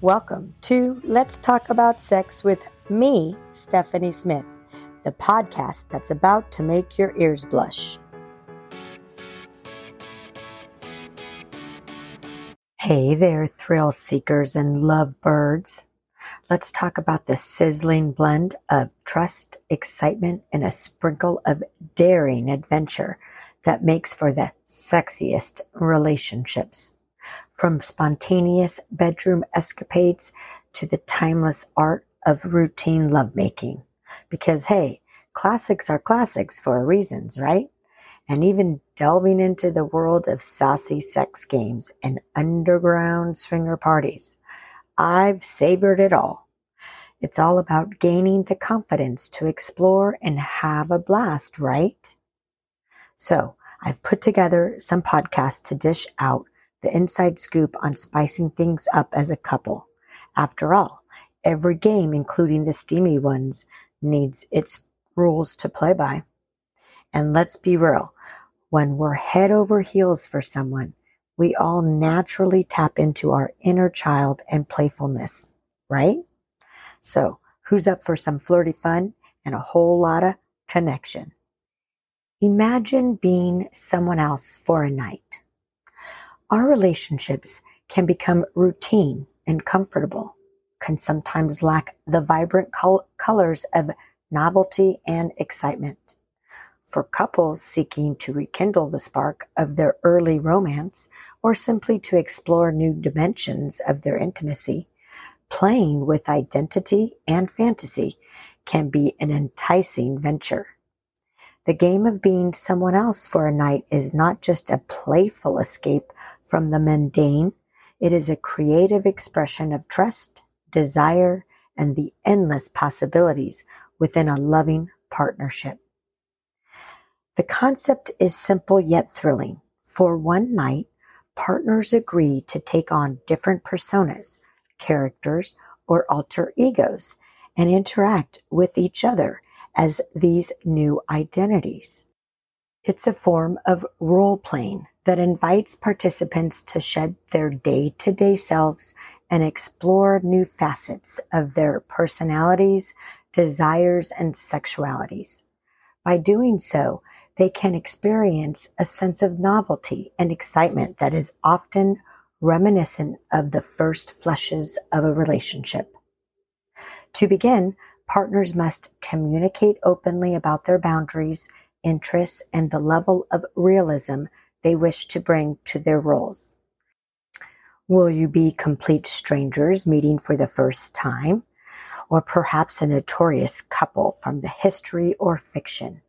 Welcome to Let's Talk About Sex with me, Stephanie Smith, the podcast that's about to make your ears blush. Hey there, thrill seekers and love birds. Let's talk about the sizzling blend of trust, excitement, and a sprinkle of daring adventure that makes for the sexiest relationships from spontaneous bedroom escapades to the timeless art of routine lovemaking. Because hey, classics are classics for reasons, right? And even delving into the world of saucy sex games and underground swinger parties. I've savored it all. It's all about gaining the confidence to explore and have a blast, right? So I've put together some podcasts to dish out the inside scoop on spicing things up as a couple. After all, every game, including the steamy ones, needs its rules to play by. And let's be real, when we're head over heels for someone, we all naturally tap into our inner child and playfulness, right? So, who's up for some flirty fun and a whole lot of connection? Imagine being someone else for a night. Our relationships can become routine and comfortable, can sometimes lack the vibrant col- colors of novelty and excitement. For couples seeking to rekindle the spark of their early romance or simply to explore new dimensions of their intimacy, playing with identity and fantasy can be an enticing venture. The game of being someone else for a night is not just a playful escape from the mundane. It is a creative expression of trust, desire, and the endless possibilities within a loving partnership. The concept is simple yet thrilling. For one night, partners agree to take on different personas, characters, or alter egos and interact with each other as these new identities. It's a form of role playing that invites participants to shed their day to day selves and explore new facets of their personalities, desires, and sexualities. By doing so, they can experience a sense of novelty and excitement that is often reminiscent of the first flushes of a relationship. To begin, partners must communicate openly about their boundaries, interests, and the level of realism they wish to bring to their roles. Will you be complete strangers meeting for the first time? Or perhaps a notorious couple from the history or fiction?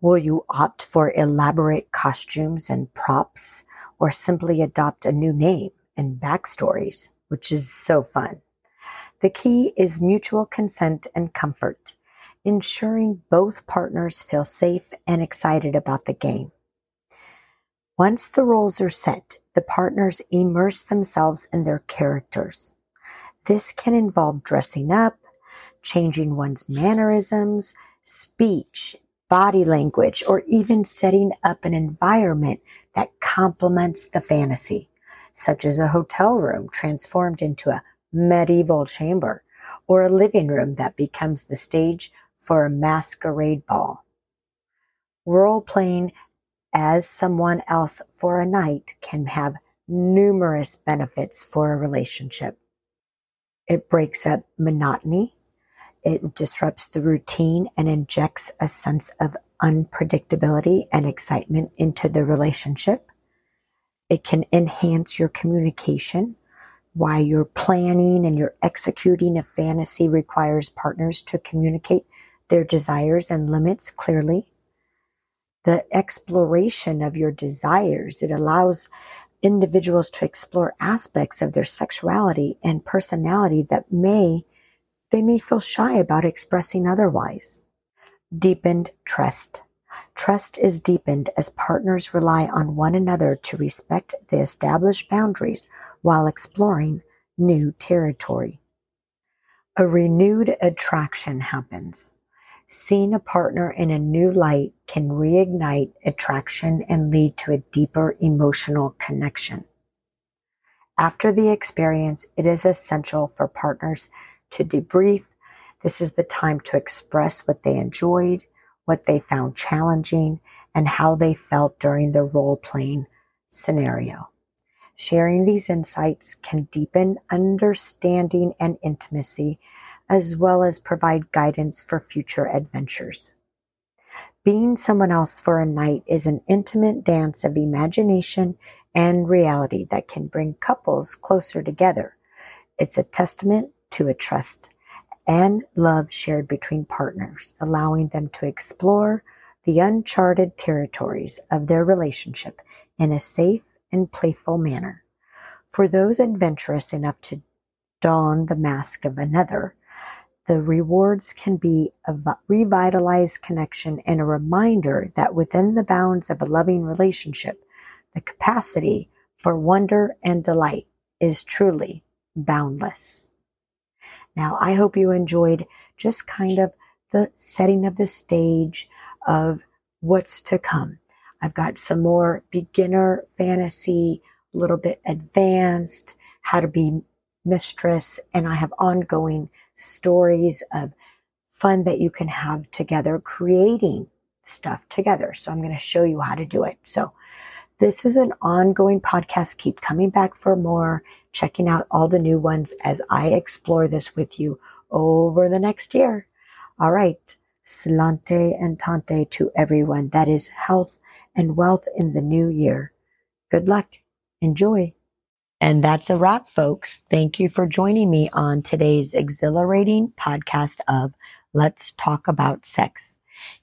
Will you opt for elaborate costumes and props or simply adopt a new name and backstories, which is so fun? The key is mutual consent and comfort, ensuring both partners feel safe and excited about the game. Once the roles are set, the partners immerse themselves in their characters. This can involve dressing up, changing one's mannerisms, speech, body language, or even setting up an environment that complements the fantasy, such as a hotel room transformed into a medieval chamber or a living room that becomes the stage for a masquerade ball. Role playing as someone else for a night can have numerous benefits for a relationship. It breaks up monotony. It disrupts the routine and injects a sense of unpredictability and excitement into the relationship. It can enhance your communication. Why you're planning and you're executing a fantasy requires partners to communicate their desires and limits clearly the exploration of your desires. It allows individuals to explore aspects of their sexuality and personality that may they may feel shy about expressing otherwise. Deepened trust. Trust is deepened as partners rely on one another to respect the established boundaries while exploring new territory. A renewed attraction happens. Seeing a partner in a new light can reignite attraction and lead to a deeper emotional connection. After the experience, it is essential for partners to debrief. This is the time to express what they enjoyed, what they found challenging, and how they felt during the role playing scenario. Sharing these insights can deepen understanding and intimacy, as well as provide guidance for future adventures. Being someone else for a night is an intimate dance of imagination and reality that can bring couples closer together. It's a testament to a trust and love shared between partners, allowing them to explore the uncharted territories of their relationship in a safe and playful manner. For those adventurous enough to don the mask of another, the rewards can be a revitalized connection and a reminder that within the bounds of a loving relationship, the capacity for wonder and delight is truly boundless. Now, I hope you enjoyed just kind of the setting of the stage of what's to come. I've got some more beginner fantasy, a little bit advanced, how to be mistress, and I have ongoing stories of fun that you can have together, creating stuff together. So I'm going to show you how to do it. So this is an ongoing podcast. Keep coming back for more, checking out all the new ones as I explore this with you over the next year. All right. Sláinte and tainte to everyone. That is health and wealth in the new year. Good luck. Enjoy. And that's a wrap, folks. Thank you for joining me on today's exhilarating podcast of Let's Talk About Sex.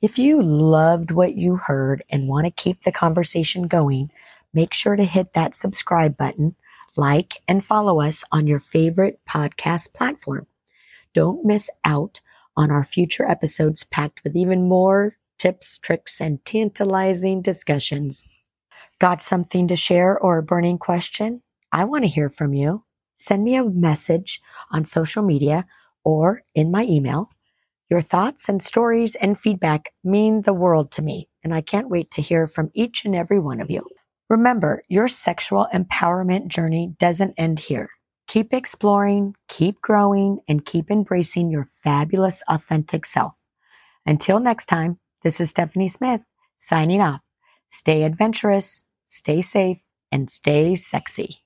If you loved what you heard and want to keep the conversation going, make sure to hit that subscribe button, like, and follow us on your favorite podcast platform. Don't miss out on our future episodes packed with even more tips, tricks, and tantalizing discussions. Got something to share or a burning question? I want to hear from you. Send me a message on social media or in my email. Your thoughts and stories and feedback mean the world to me, and I can't wait to hear from each and every one of you. Remember, your sexual empowerment journey doesn't end here. Keep exploring, keep growing, and keep embracing your fabulous, authentic self. Until next time, this is Stephanie Smith signing off. Stay adventurous, stay safe, and stay sexy.